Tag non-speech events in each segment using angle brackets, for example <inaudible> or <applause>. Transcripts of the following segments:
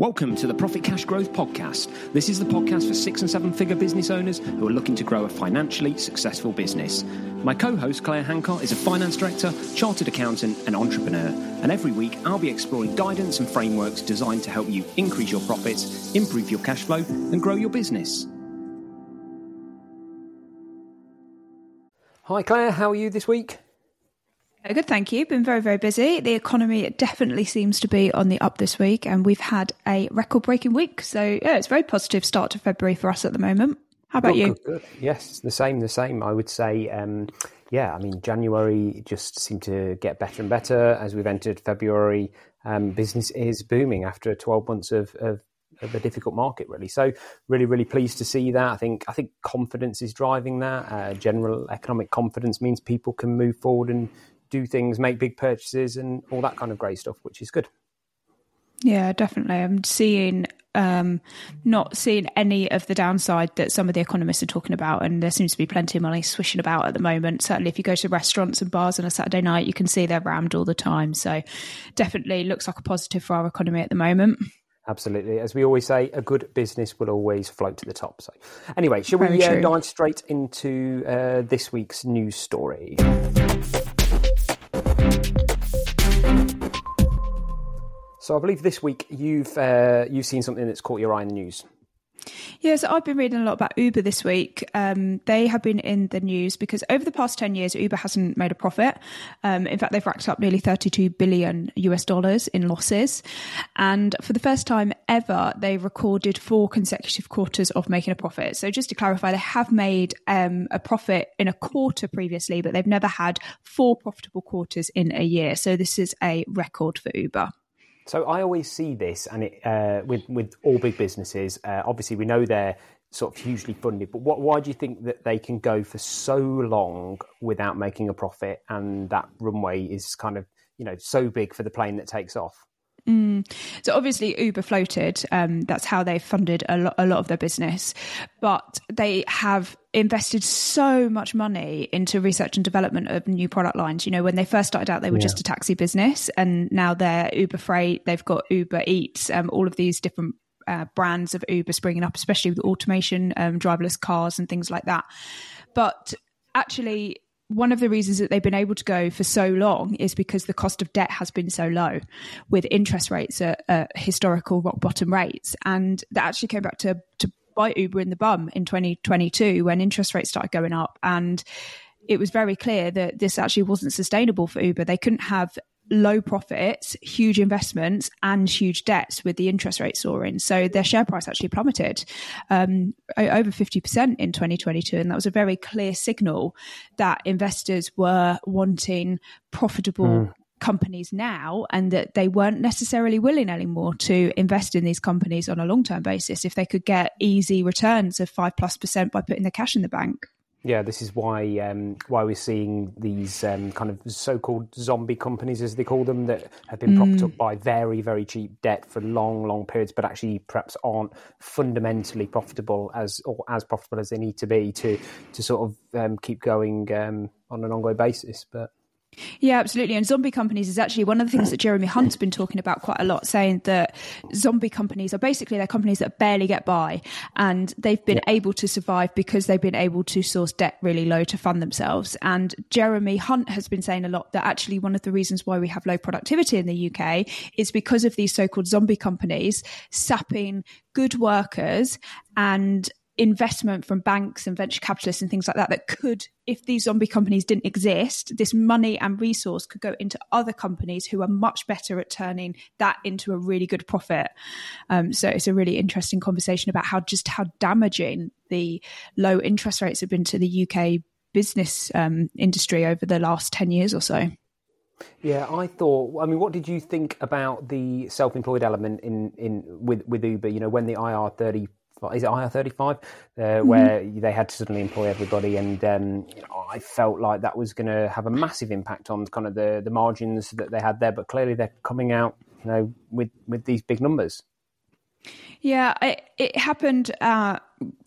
Welcome to the Profit Cash Growth Podcast. This is the podcast for six and seven figure business owners who are looking to grow a financially successful business. My co host, Claire Hancock, is a finance director, chartered accountant, and entrepreneur. And every week, I'll be exploring guidance and frameworks designed to help you increase your profits, improve your cash flow, and grow your business. Hi, Claire. How are you this week? Good, thank you. Been very, very busy. The economy definitely seems to be on the up this week, and we've had a record breaking week. So, yeah, it's a very positive start to February for us at the moment. How about good, you? Good, good. Yes, the same, the same. I would say, um, yeah, I mean, January just seemed to get better and better as we've entered February. Um, business is booming after 12 months of, of of a difficult market, really. So, really, really pleased to see that. I think I think confidence is driving that. Uh, general economic confidence means people can move forward and do things, make big purchases, and all that kind of great stuff, which is good. Yeah, definitely. I'm seeing um, not seeing any of the downside that some of the economists are talking about, and there seems to be plenty of money swishing about at the moment. Certainly, if you go to restaurants and bars on a Saturday night, you can see they're rammed all the time. So, definitely looks like a positive for our economy at the moment. Absolutely. As we always say, a good business will always float to the top. So, anyway, shall we uh, dive straight into uh, this week's news story? So I believe this week you've uh, you've seen something that's caught your eye in the news. Yeah, so I've been reading a lot about Uber this week. Um, they have been in the news because over the past 10 years, Uber hasn't made a profit. Um, in fact, they've racked up nearly 32 billion US dollars in losses. And for the first time ever, they recorded four consecutive quarters of making a profit. So just to clarify, they have made um, a profit in a quarter previously, but they've never had four profitable quarters in a year. So this is a record for Uber. So I always see this, and it, uh, with with all big businesses. Uh, obviously, we know they're sort of hugely funded, but what, why do you think that they can go for so long without making a profit, and that runway is kind of you know so big for the plane that takes off? Mm. So obviously Uber floated. Um, that's how they funded a lot, a lot of their business. But they have invested so much money into research and development of new product lines. You know, when they first started out, they were yeah. just a taxi business, and now they're Uber Freight. They've got Uber Eats. Um, all of these different uh, brands of Uber springing up, especially with automation, um, driverless cars, and things like that. But actually one of the reasons that they've been able to go for so long is because the cost of debt has been so low with interest rates at, at historical rock bottom rates. And that actually came back to, to bite Uber in the bum in 2022 when interest rates started going up. And it was very clear that this actually wasn't sustainable for Uber. They couldn't have low profits, huge investments, and huge debts with the interest rate soaring. So their share price actually plummeted um, over 50% in 2022. And that was a very clear signal that investors were wanting profitable. Mm. Companies now, and that they weren't necessarily willing anymore to invest in these companies on a long term basis if they could get easy returns of five plus percent by putting the cash in the bank. Yeah, this is why um, why we're seeing these um, kind of so-called zombie companies, as they call them, that have been propped mm. up by very very cheap debt for long long periods, but actually perhaps aren't fundamentally profitable as or as profitable as they need to be to to sort of um, keep going um, on an ongoing basis. But yeah, absolutely. And zombie companies is actually one of the things that Jeremy Hunt's been talking about quite a lot, saying that zombie companies are basically they're companies that barely get by and they've been yeah. able to survive because they've been able to source debt really low to fund themselves. And Jeremy Hunt has been saying a lot that actually one of the reasons why we have low productivity in the UK is because of these so-called zombie companies sapping good workers and investment from banks and venture capitalists and things like that that could if these zombie companies didn't exist this money and resource could go into other companies who are much better at turning that into a really good profit um, so it's a really interesting conversation about how just how damaging the low interest rates have been to the uk business um, industry over the last 10 years or so yeah, I thought. I mean, what did you think about the self-employed element in in with with Uber? You know, when the IR thirty is it IR thirty five, uh, mm-hmm. where they had to suddenly employ everybody, and um, you know, I felt like that was going to have a massive impact on kind of the the margins that they had there. But clearly, they're coming out, you know, with with these big numbers. Yeah, it, it happened uh,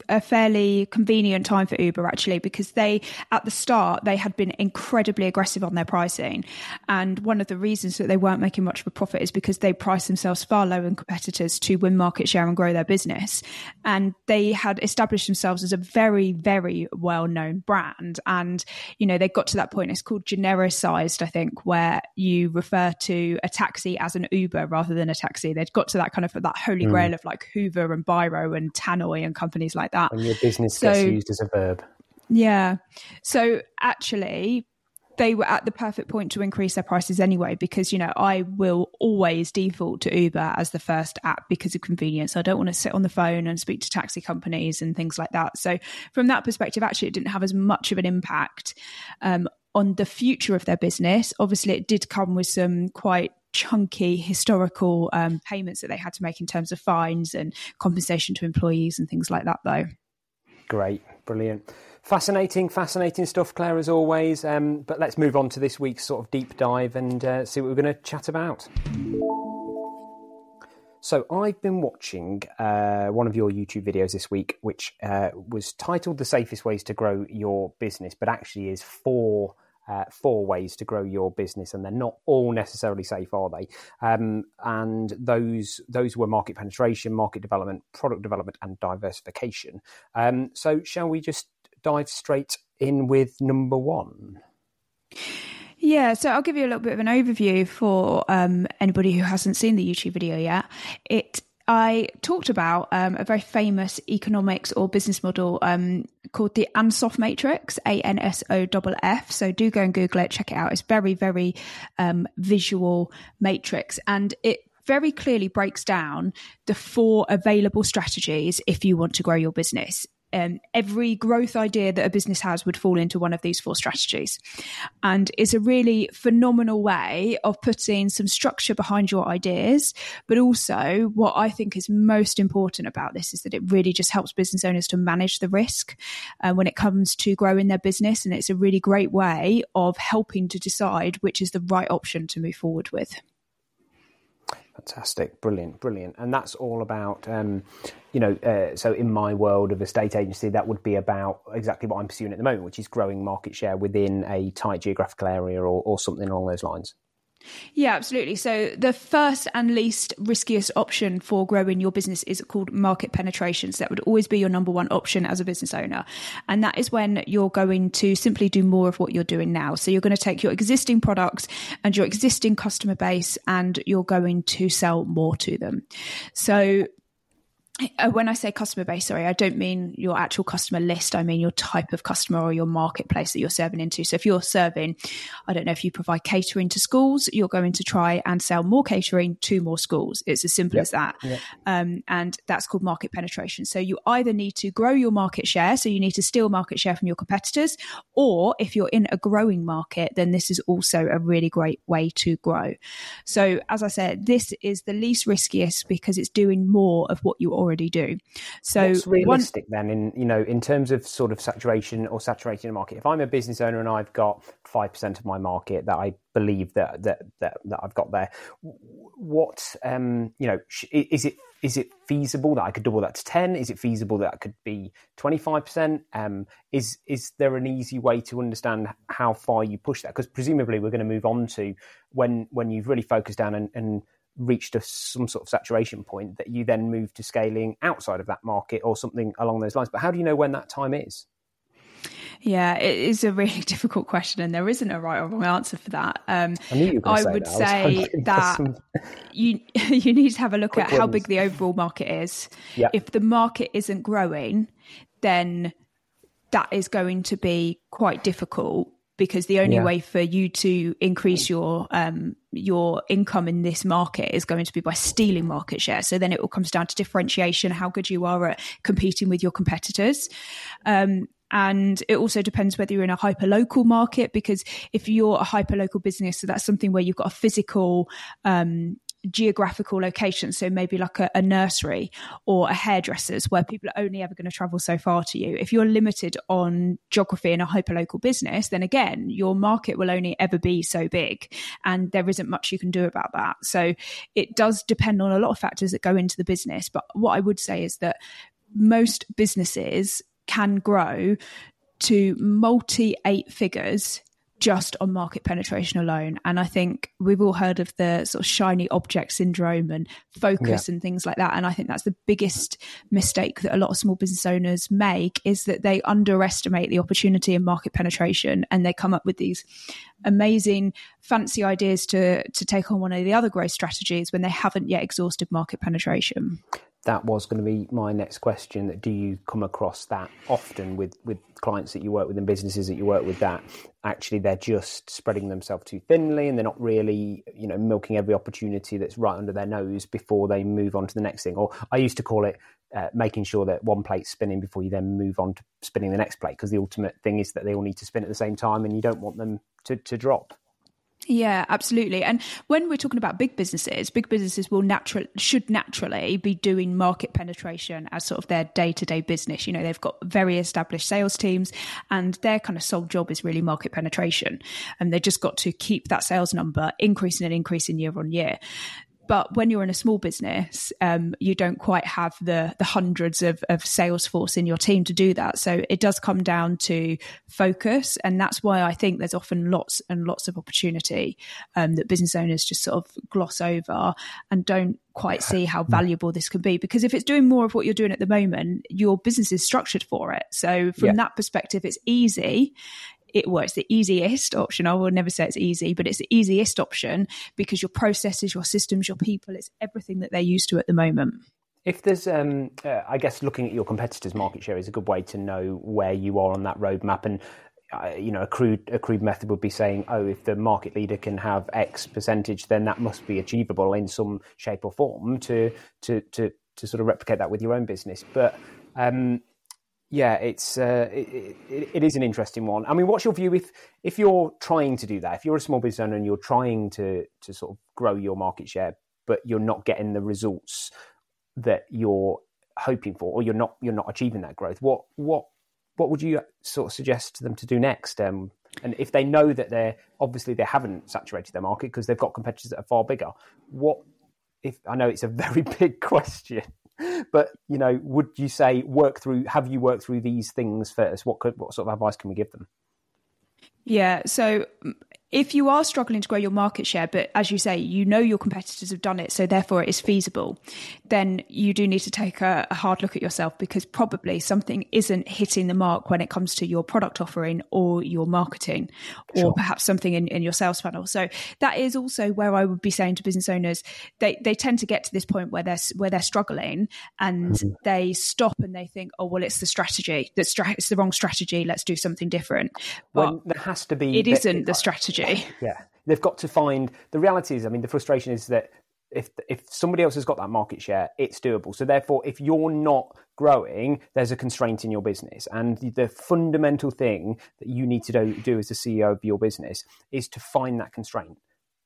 a fairly convenient time for Uber actually because they at the start they had been incredibly aggressive on their pricing and one of the reasons that they weren't making much of a profit is because they priced themselves far lower than competitors to win market share and grow their business and they had established themselves as a very very well known brand and you know they got to that point it's called genericized I think where you refer to a taxi as an Uber rather than a taxi they'd got to that kind of that holy hmm. grail mm. of like Hoover and Biro and Tannoy and companies like that. And your business so, gets used as a verb. Yeah. So actually, they were at the perfect point to increase their prices anyway because you know I will always default to Uber as the first app because of convenience. I don't want to sit on the phone and speak to taxi companies and things like that. So from that perspective, actually, it didn't have as much of an impact um, on the future of their business. Obviously, it did come with some quite chunky historical um, payments that they had to make in terms of fines and compensation to employees and things like that, though. Great, brilliant. Fascinating, fascinating stuff, Claire, as always. Um, but let's move on to this week's sort of deep dive and uh, see what we're going to chat about. So, I've been watching uh, one of your YouTube videos this week, which uh, was titled The Safest Ways to Grow Your Business, but actually is four uh, four ways to grow your business, and they're not all necessarily safe, are they? Um, and those those were market penetration, market development, product development, and diversification. Um, so, shall we just dive straight in with number one? Yeah, so I'll give you a little bit of an overview for um, anybody who hasn't seen the YouTube video yet. It I talked about um, a very famous economics or business model um, called the Ansoff Matrix, A N S O F F. So do go and Google it, check it out. It's very, very um, visual matrix, and it very clearly breaks down the four available strategies if you want to grow your business um, every growth idea that a business has would fall into one of these four strategies. And it's a really phenomenal way of putting some structure behind your ideas. But also, what I think is most important about this is that it really just helps business owners to manage the risk uh, when it comes to growing their business. And it's a really great way of helping to decide which is the right option to move forward with. Fantastic, brilliant, brilliant, and that's all about, um, you know, uh, so in my world of estate agency, that would be about exactly what I'm pursuing at the moment, which is growing market share within a tight geographical area or, or something along those lines. Yeah, absolutely. So the first and least riskiest option for growing your business is called market penetration. So that would always be your number one option as a business owner. And that is when you're going to simply do more of what you're doing now. So you're going to take your existing products and your existing customer base and you're going to sell more to them. So when I say customer base, sorry, I don't mean your actual customer list. I mean your type of customer or your marketplace that you're serving into. So if you're serving, I don't know, if you provide catering to schools, you're going to try and sell more catering to more schools. It's as simple yep. as that. Yep. Um, and that's called market penetration. So you either need to grow your market share, so you need to steal market share from your competitors, or if you're in a growing market, then this is also a really great way to grow. So as I said, this is the least riskiest because it's doing more of what you already do. So What's realistic one, then in you know in terms of sort of saturation or saturating the market. If I'm a business owner and I've got five percent of my market that I believe that that that, that I've got there, what um, you know is it is it feasible that I could double that to 10? Is it feasible that it could be 25%? Um, is, is there an easy way to understand how far you push that? Because presumably we're going to move on to when, when you've really focused down and, and reached a, some sort of saturation point that you then move to scaling outside of that market or something along those lines. But how do you know when that time is? Yeah, it is a really <laughs> difficult question, and there isn't a right or wrong answer for that. Um, I, I would that. say I that some... you <laughs> you need to have a look Quick at how big the overall market is. If the market isn't growing, then that is going to be quite difficult because the only yeah. way for you to increase your um, your income in this market is going to be by stealing market share. So then it all comes down to differentiation, how good you are at competing with your competitors. Um, and it also depends whether you're in a hyper local market, because if you're a hyper local business, so that's something where you've got a physical um, geographical location. So maybe like a, a, nursery or a hairdresser's where people are only ever going to travel so far to you. If you're limited on geography in a hyperlocal business, then again, your market will only ever be so big and there isn't much you can do about that. So it does depend on a lot of factors that go into the business. But what I would say is that most businesses can grow to multi eight figures just on market penetration alone. And I think we've all heard of the sort of shiny object syndrome and focus yeah. and things like that. And I think that's the biggest mistake that a lot of small business owners make is that they underestimate the opportunity in market penetration and they come up with these amazing fancy ideas to to take on one of the other growth strategies when they haven't yet exhausted market penetration that was going to be my next question. That do you come across that often with, with clients that you work with and businesses that you work with that actually they're just spreading themselves too thinly and they're not really, you know, milking every opportunity that's right under their nose before they move on to the next thing? Or I used to call it uh, making sure that one plate's spinning before you then move on to spinning the next plate because the ultimate thing is that they all need to spin at the same time and you don't want them to, to drop. Yeah, absolutely. And when we're talking about big businesses, big businesses will natural should naturally be doing market penetration as sort of their day-to-day business. You know, they've got very established sales teams and their kind of sole job is really market penetration. And they just got to keep that sales number increasing and increasing year on year but when you're in a small business, um, you don't quite have the the hundreds of, of sales force in your team to do that. So it does come down to focus, and that's why I think there's often lots and lots of opportunity um, that business owners just sort of gloss over and don't quite see how valuable this could be. Because if it's doing more of what you're doing at the moment, your business is structured for it. So from yeah. that perspective, it's easy it works the easiest option. I will never say it's easy, but it's the easiest option because your processes, your systems, your people, it's everything that they're used to at the moment. If there's, um, uh, I guess, looking at your competitors' market share is a good way to know where you are on that roadmap. And uh, you know, a crude a crude method would be saying, oh, if the market leader can have X percentage, then that must be achievable in some shape or form to to to to sort of replicate that with your own business. But um, yeah, it's uh, it, it, it is an interesting one. I mean, what's your view if if you're trying to do that? If you're a small business owner and you're trying to to sort of grow your market share, but you're not getting the results that you're hoping for, or you're not you're not achieving that growth, what what what would you sort of suggest to them to do next? Um, and if they know that they're obviously they haven't saturated their market because they've got competitors that are far bigger, what if I know it's a <laughs> very big question, but you know, would you say work through? Have you worked through these things first? What could what sort of advice can we give them? Yeah, so if you are struggling to grow your market share, but as you say, you know your competitors have done it, so therefore it is feasible, then you do need to take a, a, hard look at yourself because probably something isn't hitting the mark when it comes to your product offering or your marketing, sure. or perhaps something in, in your sales funnel. So that is also where I would be saying to business owners, they, they tend to get to this point where they're where they're struggling and mm-hmm. they stop and they think, oh well, it's the strategy. That's stra- it's the wrong strategy. Let's do something different. But when there has to be. It isn't the strategy yeah, they've got to find the reality is. I mean, the frustration is that if if somebody else has got that market share, it's doable. So therefore, if you're not growing, there's a constraint in your business, and the fundamental thing that you need to do, do as the CEO of your business is to find that constraint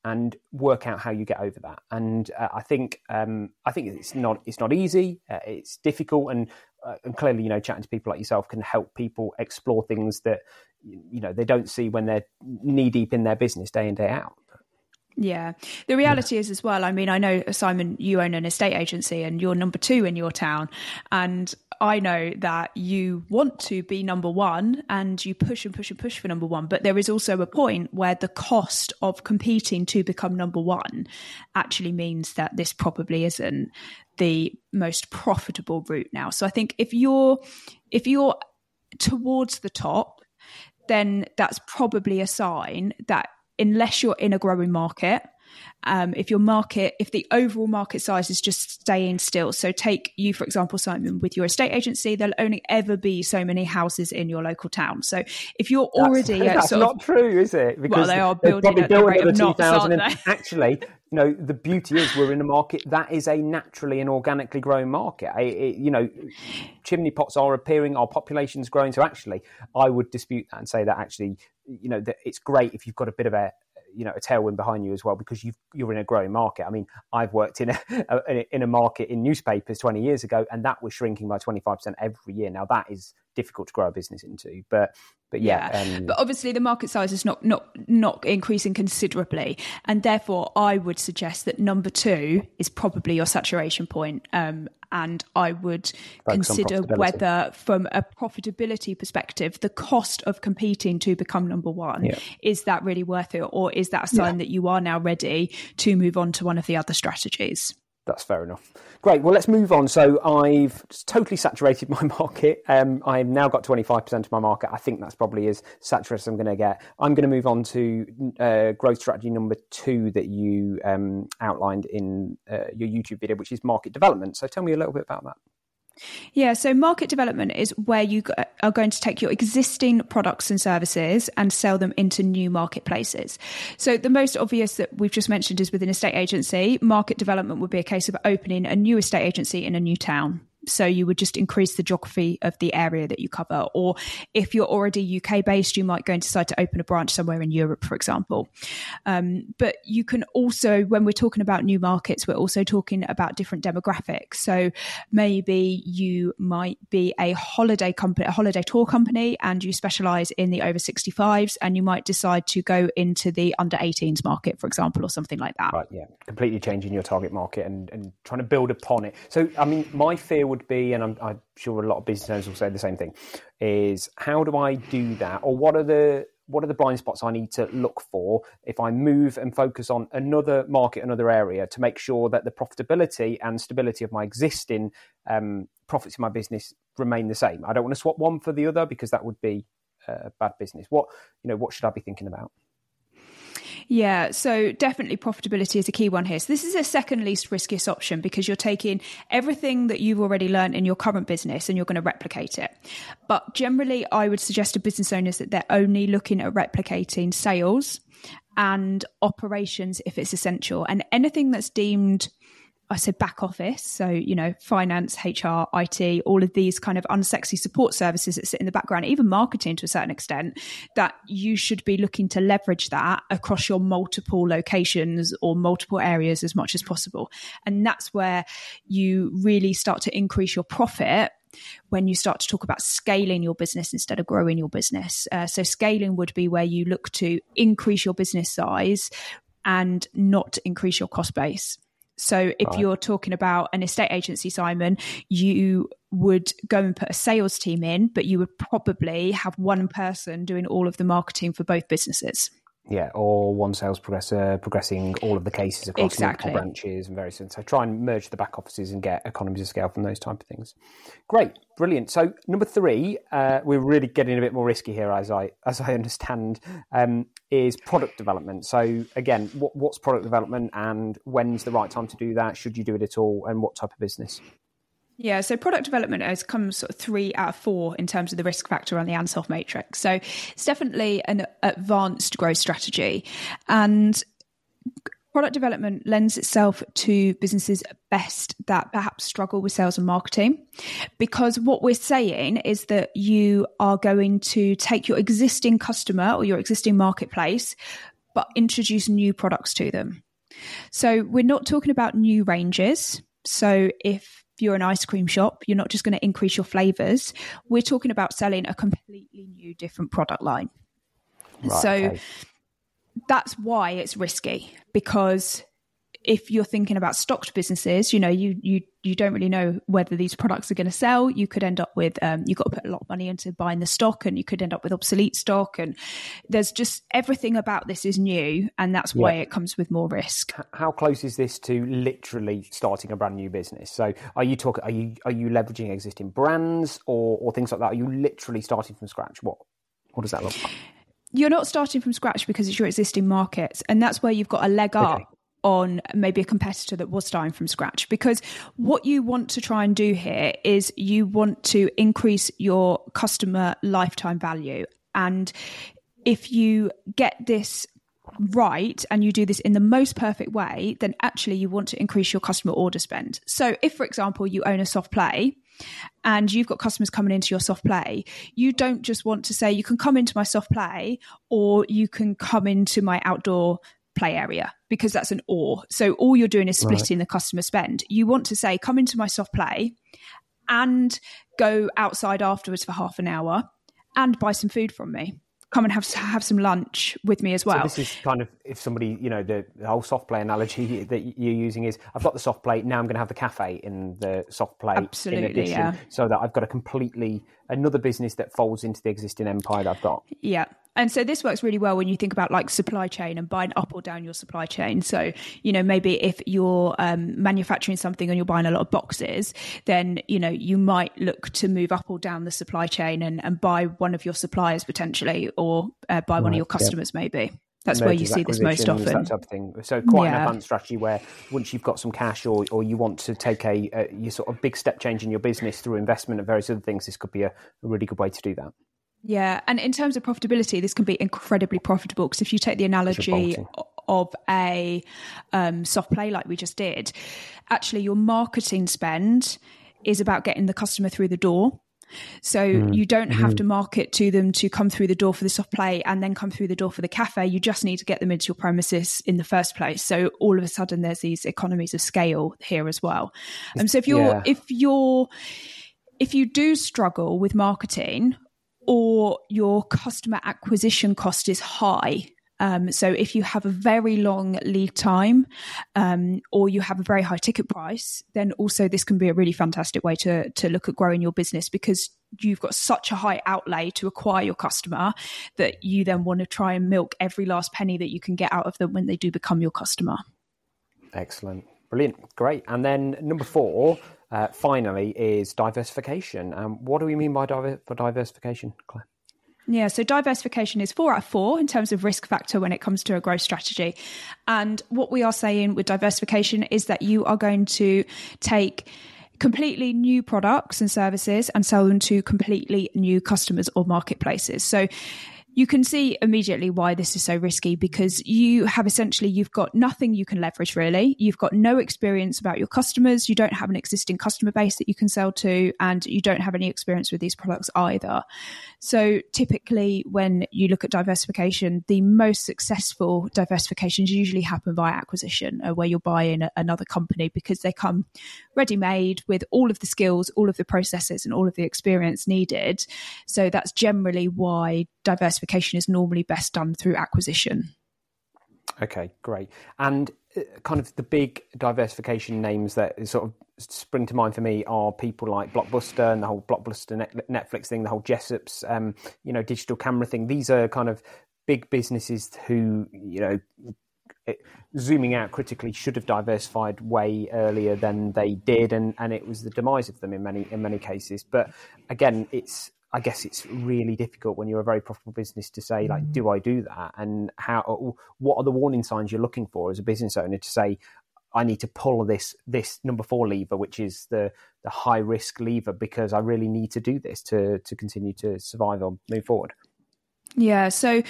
and work out how you get over that. And uh, I think um, I think it's not it's not easy. Uh, it's difficult, and Uh, and clearly, you know, chatting to people like yourself can help people explore things that you know they don't see when they're knee deep in their business day in day out. Yeah. The reality yeah. is as well, I mean, I know Simon, you own an estate agency and you're number two in your town. And I know that you want to be number one and you push and push and push for number one. But there is also a point where the cost of competing to become number one actually means that this probably isn't the most profitable route now. So I think if you're if you're towards the top, then that's probably a sign that unless you're in a growing market, um, if your market, if the overall market size is just staying still. So take you, for example, Simon, with your estate agency, there'll only ever be so many houses in your local town. So if you're already that's, that's not of, true, is it? Because well, they are building at the rate of knots, aren't they? <laughs> Actually, you know, the beauty is we're in a market that is a naturally and organically growing market. I, it, you know, chimney pots are appearing, our population's growing. So actually, I would dispute that and say that actually, you know, that it's great if you've got a bit of a you know a tailwind behind you as well because you you're in a growing market. I mean, I've worked in a, <laughs> a, in a market in newspapers 20 years ago, and that was shrinking by 25 percent every year. Now that is difficult to grow a business into. But but yeah, yeah. Um, but obviously the market size is not not not increasing considerably, and therefore I would suggest that number two is probably your saturation point, um, and I would consider whether, from a profitability perspective, the cost of competing to become number one yeah. is that really worth it, or is that a sign yeah. that you are now ready to move on to one of the other strategies? That's fair enough. Great. Well, let's move on. So I've totally saturated <laughs> my market. Um, I've now got 25% of my market. I think that's probably as saturated as I'm going to get. I'm going to move on to uh, growth strategy number two that you um, outlined in uh, your YouTube video, which is market development. So tell me a little bit about that. Yeah, so market development is where you are going to take your existing products and services and sell them into new marketplaces. So the most obvious that we've just mentioned is within a estate agency. Market development would be a case of opening a new estate agency in a new town. So you would just increase the geography of the area that you cover. Or if you're already UK based, you might go and decide to open a branch somewhere in Europe, for example. Um, but you can also, when we're talking about new markets, we're also talking about different demographics. So maybe you might be a holiday company, a holiday tour company, and you specialize in the over 65s, and you might decide to go into the under 18s market, for example, or something like that. Right, yeah. Completely changing your target market and, and trying to build upon it. So, I mean, my fear would would be, and I'm, I'm sure a lot of business owners will say the same thing, is how do I do that, or what are the what are the blind spots I need to look for if I move and focus on another market, another area to make sure that the profitability and stability of my existing um, profits in my business remain the same. I don't want to swap one for the other because that would be uh, bad business. What you know, what should I be thinking about? Yeah, so definitely profitability is a key one here. So this is a second least riskiest option because you're taking everything that you've already learned in your current business and you're going to replicate it. But generally, I would suggest to business owners that they're only looking at replicating sales and operations if it's essential. And anything that's deemed I said back office. So, you know, finance, HR, IT, all of these kind of unsexy support services that sit in the background, even marketing to a certain extent, that you should be looking to leverage that across your multiple locations or multiple areas as much as possible. And that's where you really start to increase your profit when you start to talk about scaling your business instead of growing your business. Uh, so, scaling would be where you look to increase your business size and not increase your cost base. So if right. you're talking about an estate agency, Simon, you would go and put a sales team in, but you would probably have one person doing all of the marketing for both businesses. Yeah, or one sales progressor progressing all of the cases across exactly. multiple branches and various things. So try and merge the back offices and get economies of scale from those type of things. Great, brilliant. So number three, uh, we're really getting a bit more risky here, as I as I <laughs> understand, um, is product development. So again, what, what's product development, and when's the right time to do that? Should you do it at all, and what type of business? Yeah, so product development has come sort of three out of four in terms of the risk factor on the Ansoff matrix. So it's definitely an advanced growth strategy. And product development lends itself to businesses best that perhaps struggle with sales and marketing because what we're saying is that you are going to take your existing customer or your existing marketplace but introduce new products to them so we're not talking about new ranges so if you're an ice cream shop, you're not just going to increase your flavors. We're talking about selling a completely new, different product line. Right, so okay. that's why it's risky because if you're thinking about stocked businesses, you know, you you you don't really know whether these products are going to sell. You could end up with um, you've got to put a lot of money into buying the stock, and you could end up with obsolete stock. And there's just everything about this is new, and that's why yeah. it comes with more risk. How close is this to literally starting a brand new business? So, are you talking? Are you are you leveraging existing brands or or things like that? Are you literally starting from scratch? What what does that look like? You're not starting from scratch because it's your existing markets, and that's where you've got a leg up. Okay on maybe a competitor that was starting from scratch. Because what you want to try and do here is you want to increase your customer lifetime value. And if you get this right and you do this in the most perfect way then actually you want to increase your customer order spend. So if for example you own a soft play and you've got customers coming into your soft play, you don't just want to say you can come into my soft play or you can come into my outdoor play area because that's an or. So all you're doing is splitting right. the customer spend. You want to say, come into my soft play and go outside afterwards for half an hour and buy some food from me come and have have some lunch with me as well. So this is kind of if somebody, you know, the, the, whole soft play analogy that you're using is I've got the soft play, now I'm going to have the cafe in the soft play Absolutely, in addition, yeah. so that I've got a completely another business that folds into the existing empire that I've got. Yeah. And so this works really well when you think about like supply chain and buying up or down your supply chain. So, you know, maybe if you're um, manufacturing something and you're buying a lot of boxes, then, you know, you might look to move up or down the supply chain and, and buy one of your suppliers potentially or uh, buy right, one of your customers maybe. That's where you see this most often. That type of thing. So quite yeah. an advanced strategy where once you've got some cash or, or you want to take a, a you sort of big step change in your business through investment and various other things, this could be a, a really good way to do that. Yeah, and in terms of profitability, this can be incredibly profitable because if you take the analogy of a um, soft play like we just did, actually your marketing spend is about getting the customer through the door so mm. you don't have mm. to market to them to come through the door for the soft play and then come through the door for the cafe. You just need to get them into your premises in the first place. So all of a sudden there's these economies of scale here as well. And um, so if you're yeah. if you're if you do struggle with marketing or your customer acquisition cost is high, um, so if you have a very long lead time um, or you have a very high ticket price, then also this can be a really fantastic way to to look at growing your business because you've got such a high outlay to acquire your customer that you then want to try and milk every last penny that you can get out of them when they do become your customer. Excellent. Brilliant. Great. And then number four, uh, finally, is diversification. Um, what do we mean by diver- for diversification, Claire? Yeah, so diversification is four out of four in terms of risk factor when it comes to a growth strategy. And what we are saying with diversification is that you are going to take completely new products and services and sell them to completely new customers or marketplaces. So you can see immediately why this is so risky because you have essentially you've got nothing you can leverage really. You've got no experience about your customers. You don't have an existing customer base that you can sell to and you don't have any experience with these products either. So typically when you look at diversification the most successful diversifications usually happen via acquisition uh, where you're buying another company because they come ready made with all of the skills all of the processes and all of the experience needed. So that's generally why diversification is normally best done through acquisition. Okay, great. And uh, kind of the big diversification names that sort of spring to mind for me are people like Blockbuster and the whole Blockbuster Netflix thing, the whole Jessops, um, you know, digital camera thing. These are kind of big businesses who, you know, it, zooming out critically should have diversified way earlier than they did, and, and it was the demise of them in many in many cases. But again, it's I guess it's really difficult when you're a very profitable business to say like, do mm. I do that? And how? What are the warning signs you're looking for as a business owner to say, I need to pull this this number four lever, which is the the high risk lever, because I really need to do this to to continue to survive or move forward. Yeah. So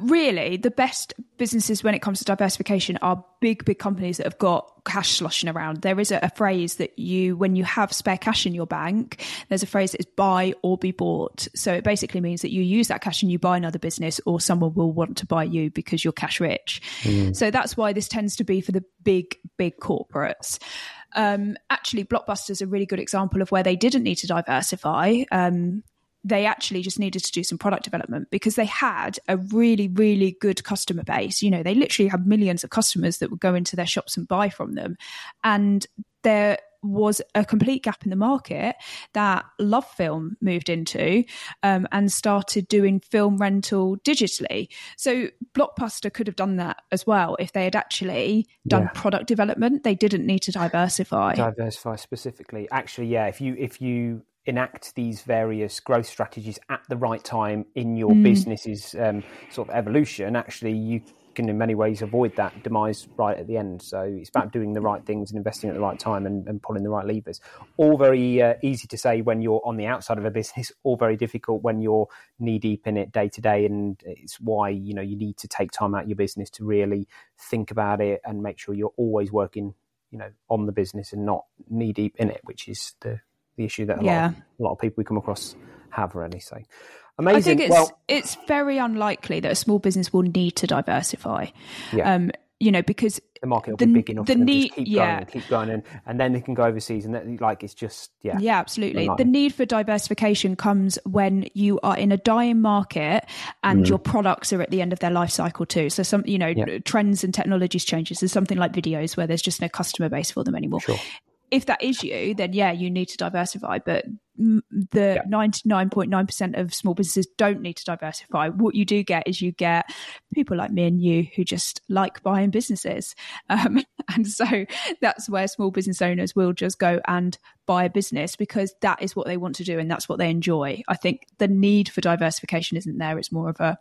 really the best businesses when it comes to diversification are big big companies that have got cash sloshing around. There is a, a, phrase that you when you have spare cash in your bank there's a phrase that is buy or be bought. So it basically means that you use that cash and you buy another business or someone will want to buy you because you're cash rich. Mm. so that's why this tends to be for the big big corporates. Um, actually blockbuster is a really good example of where they didn't need to diversify. Um, they actually just needed to do some product development because they had a really, really good customer base. You know, they literally had millions of customers that would go into their shops and buy from them. And there was a complete gap in the market that LoveFilm moved into um, and started doing film rental digitally. So Blockbuster could have done that as well if they had actually done yeah. product development. They didn't need to diversify. Diversify specifically. Actually, yeah. If you if you enact these various growth strategies at the right time in your mm. business's um, sort of evolution, actually you can in many ways avoid that demise right at the end. So it's about doing the right things and investing at the right time and, and pulling the right levers. All very uh, easy to say when you're on the outside of a business, <laughs> all very difficult when you're knee deep in it day to day. And it's why you know you need to take time out of your business to really think about it and make sure you're always working you know on the business and not knee deep in it, which is the the issue that a, yeah. lot, of, a lot of people we come across have really. So amazing. I think it's well, it's very unlikely that a small business will need to diversify. Yeah. Um, you know, because the market will the, be big enough the to need, keep yeah. going and keep going, and, and then they can go overseas, and then, like it's just yeah, yeah, absolutely. The need for diversification comes when you are in a dying market and your products are at the end of their life cycle too. So some, you know, Yeah. trends and technologies changes. There's something like videos where there's just no customer base for them anymore. Sure. If that is you, then yeah, you need to diversify. But the ninety nine point nine percent of small businesses don't need to diversify. What you do get is you get people like me and you who just like buying businesses, <laughs> um, and so that's where small business owners will just go and buy a business because that is what they want to do and that's what they enjoy. I think the need for diversification isn't there. It's more of a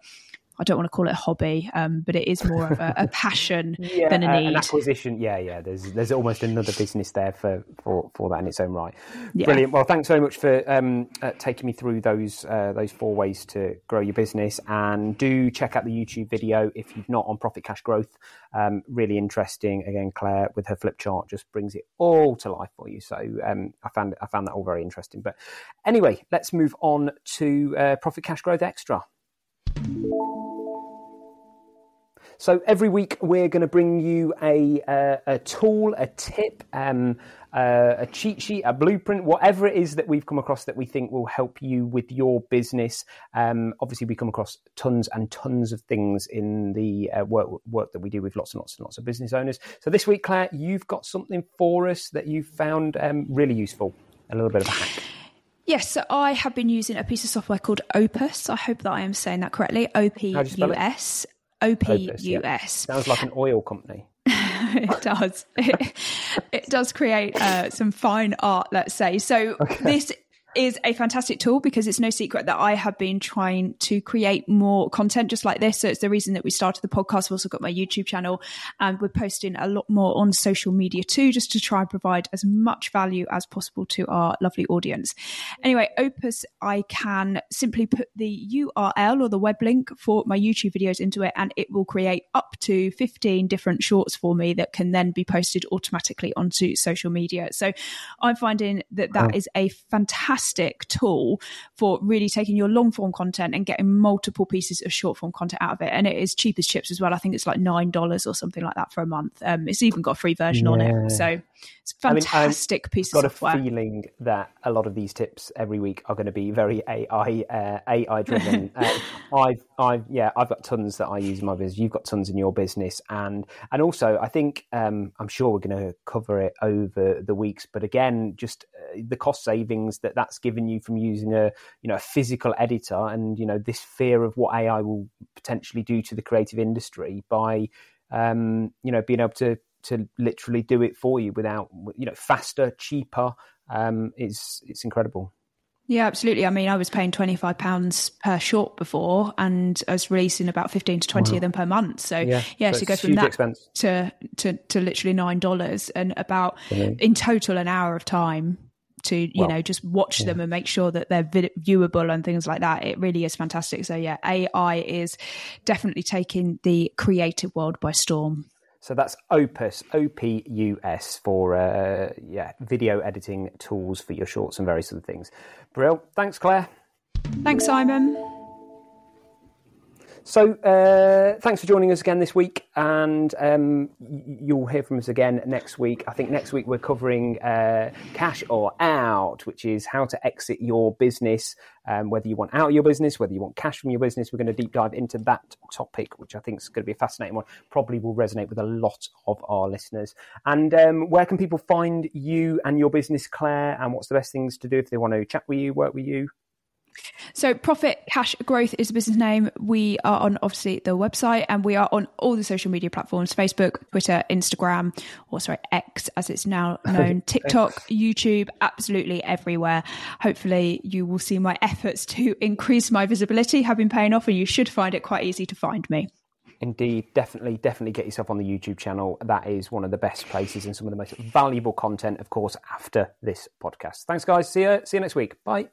I don't want to call it a hobby, um, but it is more of a, a <laughs> passion yeah, than a need. an acquisition. Yeah, yeah. There's there's almost another business there for for, for that in its own right. Yeah. Brilliant. Well, thanks very much for um, uh, taking me through those uh, those four ways to grow your business. And do check out the YouTube video if you've not on profit cash growth. Um, really interesting. Again, Claire with her flip chart just brings it all to life for you. So um, I found I found that all very interesting. But anyway, let's move on to uh, profit cash growth extra. So every week we're going to bring you a uh, a tool, a tip, um, uh, a cheat sheet, a blueprint, whatever it is that we've come across that we think will help you with your business. Um, obviously, we come across tons and tons of things in the uh, work work that we do with lots and lots and lots of business owners. So this week, Claire, you've got something for us that you found um, really useful. A little bit of a hack. Yes, so I have been using a piece of software called Opus. I hope that I am saying that correctly. O P How do you spell U? S. Opus, yeah. Sounds like an oil company. <laughs> it does. <laughs> It, it does create uh, some fine art, let's say. So <laughs> this is a fantastic tool because it's no secret that I have been trying to create more content just like this. So it's the reason that we started the podcast. I've also got my YouTube channel and we're posting a lot more on social media too, just to try and provide as much value as possible to our lovely audience. Anyway, Opus, I can simply put the URL or the web link for my YouTube videos into it and it will create up to 15 different shorts for me that can then be posted automatically onto social media. So I'm finding that that is a fantastic tool for really taking your long form content and getting multiple pieces of short form content out of it. And it is cheap as chips as well. I think it's like $9 or something like that for a month. Um, it's even got a free version on it. So it's a I mean, I've fantastic piece got of a feeling that a lot of these tips every week are going to be very AI uh, AI driven. <laughs> uh, I've I've yeah I've got tons that I use in my business. You've got tons in your business, and and also I think um, I'm sure we're going to cover it over the weeks. But again, just uh, the cost savings that that's given you from using a you know a physical editor, and you know this fear of what AI will potentially do to the creative industry by um, you know being able to to literally do it for you without you know faster cheaper um it's it's incredible Yeah, absolutely. I mean, I was paying twenty five pounds per short before, and I was releasing about fifteen to twenty of them per month. So yeah, So to go from that expense. to to to literally nine dollars and about Brilliant. in total an hour of time to you Well, know just watch them and make sure that they're vid- viewable and things like that. It really is fantastic. So yeah, AI is definitely taking the creative world by storm. So that's opus o-p-u-s for uh yeah video editing tools for your shorts and various other things brill thanks claire Thanks, Simon. So, uh, thanks for joining us again this week, and um, you'll hear from us again next week. I think next week we're covering uh, cash or out, which is how to exit your business, um, whether you want out of your business, whether you want cash from your business. We're going to deep dive into that topic, which I think is going to be a fascinating one. Probably will resonate with a lot of our listeners. And um, where can people find you and your business, Claire? And what's the best things to do if they want to chat with you, work with you? So, Profit Cash Growth is the business name. We are on obviously the website and we are on all the social media platforms Facebook, Twitter, Instagram, or sorry, X as it's now <laughs> known, TikTok, YouTube, absolutely everywhere. Hopefully, you will see my <laughs> efforts to increase my visibility have been paying off and you should find it quite easy to find me. Indeed, definitely, definitely get yourself on the YouTube channel. That is one of the best places and some of the most valuable content, of course, after this podcast. Thanks, guys. See you, see you next week. Bye.